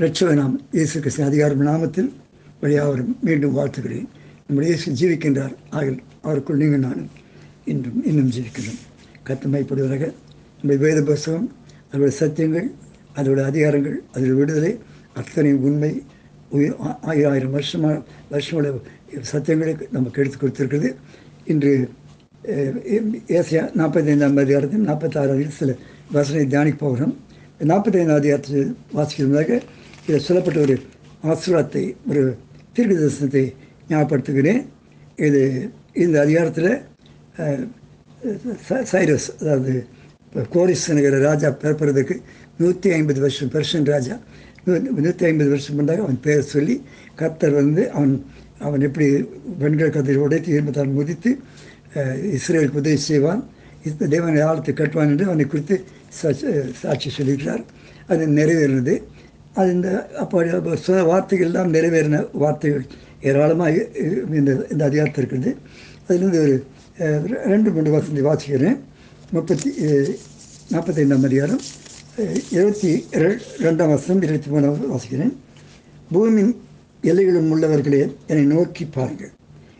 லட்சுமி நாம் இயேசு கிருஷ்ண அதிகாரம் நாமத்தில் வழியாவரும் மீண்டும் வாழ்த்துகிறேன். நம்முடைய இயேசு ஜீவிக்கின்றார். ஆகில் அவருக்குள் நீங்கள் நானும் இன்றும் இன்னும் ஜீவிக்கின்றோம். கத்தமைப்படுவதாக நம்முடைய வேத புஸ்தகம் அதோட சத்தியங்கள் அதோட அதிகாரங்கள் அதோட விடுதலை அத்தனை உண்மை உயிர் ஆயிரம் ஆயிரம் வருஷமாக வருஷமோட சத்தியங்களை நமக்கு எடுத்து கொடுத்துருக்குது இன்று ஏசியா நாற்பத்தைந்தாம் அதிகாரத்தில் நாற்பத்தாறாவது சில வசனை தியானிக்கு போகிறோம். நாற்பத்தைந்தாம் அதிகாரத்தில் வாசிக்கிறதாக இதில் சொல்லப்பட்ட ஒரு ஆசீர்வாதத்தை ஒரு தீர்க்க தரிசனத்தை ஞாபகப்படுத்துகிறேன். இது இந்த அதிகாரத்தில் சைரஸ் அதாவது கோரிஸ் என்கிற ராஜா பிறப்பதற்கு நூற்றி ஐம்பது வருஷம் பெர்ஷன் ராஜா நூ- நூற்றி ஐம்பது வருஷம் முன்னாக அவன் பேர் சொல்லி கர்த்தர் வந்து அவன் அவன் எப்படி பெண்கள் கதிரை உடைத்து இரும்பத்தால் முதித்து இஸ்ரேலுக்கு உதவி செய்வான். இந்த தேவனை ஆழத்தை கட்டுவான் என்று அவனை குறித்து சாட்சி சொல்லியிருக்கிறார். அது நிறைவேறினது. அது இந்த அப்போ சில வார்த்தைகள் தான் நிறைவேறின வார்த்தைகள் ஏராளமாக இந்த இந்த அதிகாரத்தில் இருக்குது அதுலேருந்து ஒரு ரெண்டு மூன்று வசந்தி வாசிக்கிறேன் முப்பத்தி நாற்பத்தைந்தாம் அதிகாரம் இருபத்தி ரெ- ரெண்டாம் வருஷம் இருபத்தி மூணாவது வாசிக்கிறேன் பூமியின் எல்லைகளும் உள்ளவர்களே என்னை நோக்கி பாருங்கள்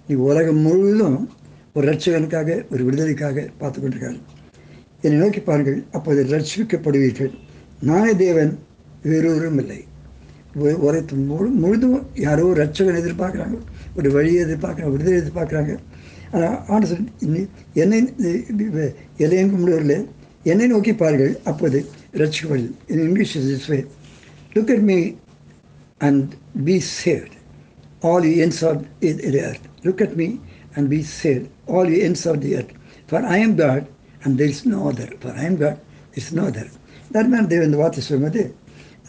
நீ உலகம் முழுவதும் ஒரு ரட்சகனுக்காக ஒரு விடுதலைக்காக பார்த்து கொண்டிருக்காரு என்னை நோக்கி பாருங்கள் அப்போது ரட்சிக்கப்படுவீர்கள் நானே தேவன் வேறொரும் இல்லை உ- முழு முழுதும் யாரோ ஒரு ரட்சகன் எதிர்பார்க்குறாங்க. ஒரு வழியை எதிர்பார்க்குறாங்க விடுதலை எதிர்பார்க்குறாங்க. ஆனால் ஆனால் சொல்லி என்னை எல்லையெங்கும் உள்ளவர்களே என்னை நோக்கி பாருங்கள். அப்போது ரட்சிக்கப்படு in English this way look at me and be saved all you ends of the earth look at me and be saved all you ends of the earth for I am God and there is no other for I am God is no other no தேவன் இந்த வார்த்தை சொல்லும்போது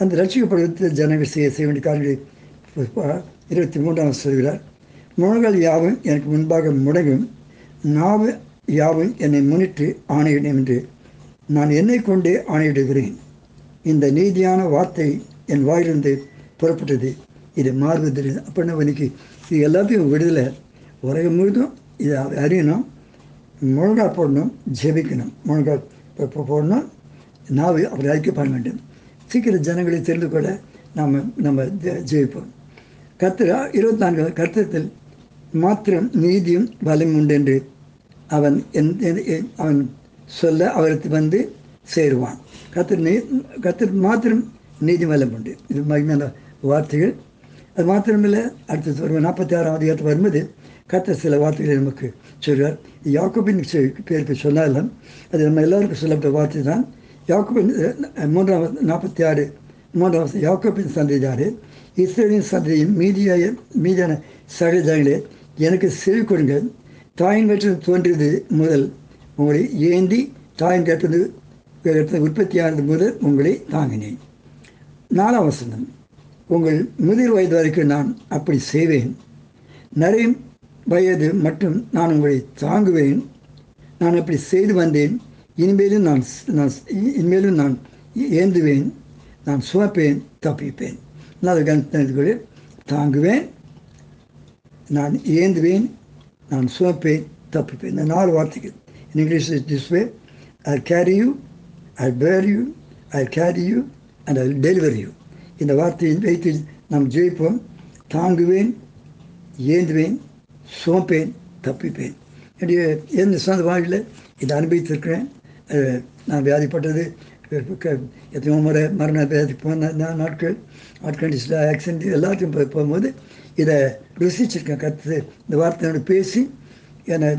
அந்த ரட்சிக்கப்படுவது ஜனங்கள் செய்ய செய்ய வேண்டிய காரியங்களை இருபத்தி மூன்றாம் சொல்கிறார். முழங்கள் யாவும் எனக்கு முன்பாக முடங்கும் நாவு யாவும் என்னை முன்னிட்டு ஆணையிடும் என்று நான் என்னை கொண்டே ஆணையிடுகிறேன் இந்த நீதியான வார்த்தை என் வாயிலிருந்து புறப்பட்டது. இது மாறுவதில்லை அப்படின்னா இன்னைக்கு இது எல்லாத்தையும் விடுதலை. உலகம் முழுதும் இதை அறியணும் முழங்கால் போடணும் ஜெபிக்கணும். முழங்கால் போடணும் நாவு அப்படி ஐக்கியப்பட வேண்டும். சீக்கிரம் ஜனங்களை தெரிந்து கொள்ள நாம் நம்ம ஜெ- கத்திர இருபத்தி நான்கு கத்திரத்தில் மாத்திரம் நீதியும் பலம் உண்டு என்று அவன் எந் அவன் சொல்ல அவருக்கு வந்து சேருவான். கத்தர் நீ கத்தர் மாத்திரம் நீதி பலம் உண்டு. இது மகிமையான வார்த்தைகள். அது மாத்திரமில்லை அடுத்தது ஒரு நாற்பத்தி ஆறாம் அதிகாரத்தில் வரும்போது கத்தர் சில வார்த்தைகளை நமக்கு சொல்கிறார் யாக்கோபின் பேருக்கு சொன்னாலும் அது நம்ம எல்லாருக்கும் சொல்லப்பட்ட வார்த்தை தான் யாக்கோபின் மூன்றாவது மூன்றாம் நாற்பத்தி ஆறு மூன்றாம் வசனம், யாக்கோபின் சந்ததியாரே இஸ்ரேலின் சந்ததியின் மீதியாய மீதியான சகஜங்களே எனக்கு செவி கொடுங்கள். தாயின் வயிற்றில் தோன்றியது முதல் உங்களை ஏந்தி தாயின் கேட்டது கேட்டது உற்பத்தியானது முதல் உங்களை தாங்கினேன். நாலாம் வசனம் உங்கள் முதிர் வயது வரைக்கும் நான் அப்படி செய்வேன். நிறைய வயது மட்டும் நான் உங்களை தாங்குவேன். நான் அப்படி செய்து வந்தேன். இனிமேலும் நான் நான் இனிமேலும் நான் ஏந்துவேன் நான் சுமப்பேன் தப்பிப்பேன். நான் கணித்தது தாங்குவேன். நான் ஏந்துவேன் நான் சுமப்பேன் தப்பிப்பேன். இந்த நாலு வார்த்தைகள். In English this way I carry you I bear you I carry you and I deliver you இந்த வார்த்தையை வைத்து நாம் ஜெயிப்போம். தாங்குவேன் ஏந்துவேன் சுமப்பேன் தப்பிப்பேன். என்னுடைய எந்த சொந்த வாழ்வில் இதை அனுபவித்திருக்கிறேன். நான் வியாதிப்பட்டது. எத்தனையோ முறை மரண வியாதி போன நாட்கள் ஆட்கண்டிஸில் ஆக்சிடென்ட் எல்லாத்தையும் போய் போகும்போது இதை ருசிச்சிருக்கேன் கற்று. இந்த வார்த்தையோட பேசி என்னை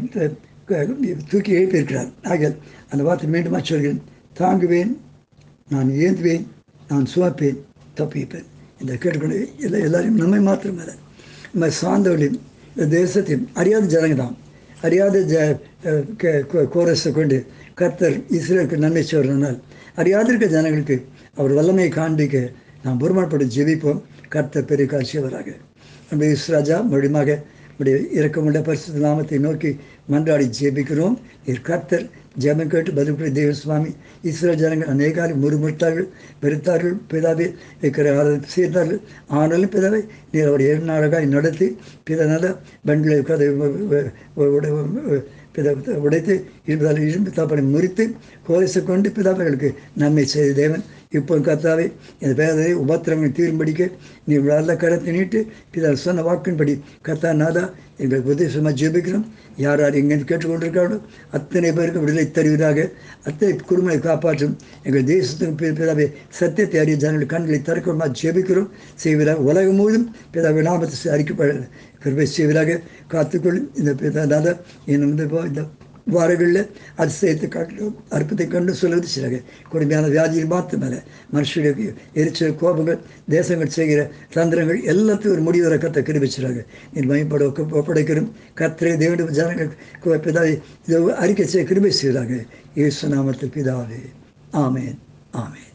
தூக்கி எழுப்பியிருக்கிறார் ஆகிய அந்த வார்த்தை மீண்டும் சொல்கிறேன். தாங்குவேன் நான் ஏந்துவேன் நான் சுவாப்பேன் தப்பிப்பேன். இந்த கேட்டுக்கொண்டு எல்லா எல்லாரையும் நம்மை மாத்திரமல்ல நம்ம சார்ந்தவர்களையும் இந்த தேசத்தையும் அறியாத ஜனங்க தான் அறியாத ஜ கோ- கோரஸை கொண்டு கர்த்தர் இஸ்ரேலுக்கு நன்மை சொல்றனால் அறியாதிருக்க ஜனங்களுக்கு அவர் வல்லமையை காண்பிக்க நாம் பொறுமைப்பட்டு ஜெபிப்போம். கர்த்தர் பெரிய காட்சியவராக நம்ம இஸ்ராஜா மறுபடியுமாக நம்முடைய இறக்கமுள்ள பரிசு நாமத்தை நோக்கி மன்றாடி ஜெபிக்கிறோம். நீர் கர்த்தர் ஜெபம் கேட்டு பதில் பதில்படி தேவ சுவாமி இஸ்ரேல் ஜனங்கள் அநேகாரி முறுமுறுத்தார்கள் பெருத்தார்கள் பிதாவை வைக்கிற ஆராதனை ஆனாலும் பிதாவை நீர் அவர் ஏழு நாளாக நடத்தி பிறனால பெண்களை கதை பிதா உடைத்து இருபதால் இரும்பு தாப்பனை முறித்து கோரிசை கொண்டு பிதாப்பர்களுக்கு நன்மை செய்த தேவன். இப்போ கர்த்தாவை இந்த பேதரை உபத்திரங்கள் தீரும்படிக்க நீ நல்ல கரத்தை நீட்டு. பிதா சொன்ன வாக்கின்படி கர்த்தா நாதா எங்களுக்கு உதேசமாக ஜீபிக்கிறோம். யார் யார் எங்கேருந்து கேட்டுக்கொண்டிருக்காங்களோ அத்தனை பேருக்கு விடுதலை தருவதாக அத்தனை குடும்பங்களை காப்பாற்றும். எங்கள் தேசத்துக்கு பிதாவை சத்தியத்தை அறிய ஜனங்கள் கண்களை திறக்கமாக ஜெபிக்கிறோம். செய்வதாக உலகம் முழுதும் பிதாவை நாமத்தை அறிக்கப்பட கிருபை செய்வதாக காத்துக்கொள்ளும் இந்த பிதாநாதா இன்னும் இந்த இந்த வாரங்களில் அதிசயத்தை காட்டிலும் அற்புதத்தை கண்டு சொல்வது சிலக கொடுமையான வியாதியில் மாத்திரமல்ல மனுஷனுடைய எரிச்சல் கோபங்கள் தேசங்கள் செய்கிற தந்திரங்கள் எல்லாத்தையும் ஒரு முடிவு கத்த கிருபிச்சிறாங்க நீ மயப்பட ஒப்படைக்கிறோம் கத்திரை தேவனுடைய ஜனங்கள் பிதாவை இதை அறிக்கை செய்ய கிருபை செய்கிறாங்க இயேசு நாமத்தில் பிதாவே ஆமேன் ஆமேன்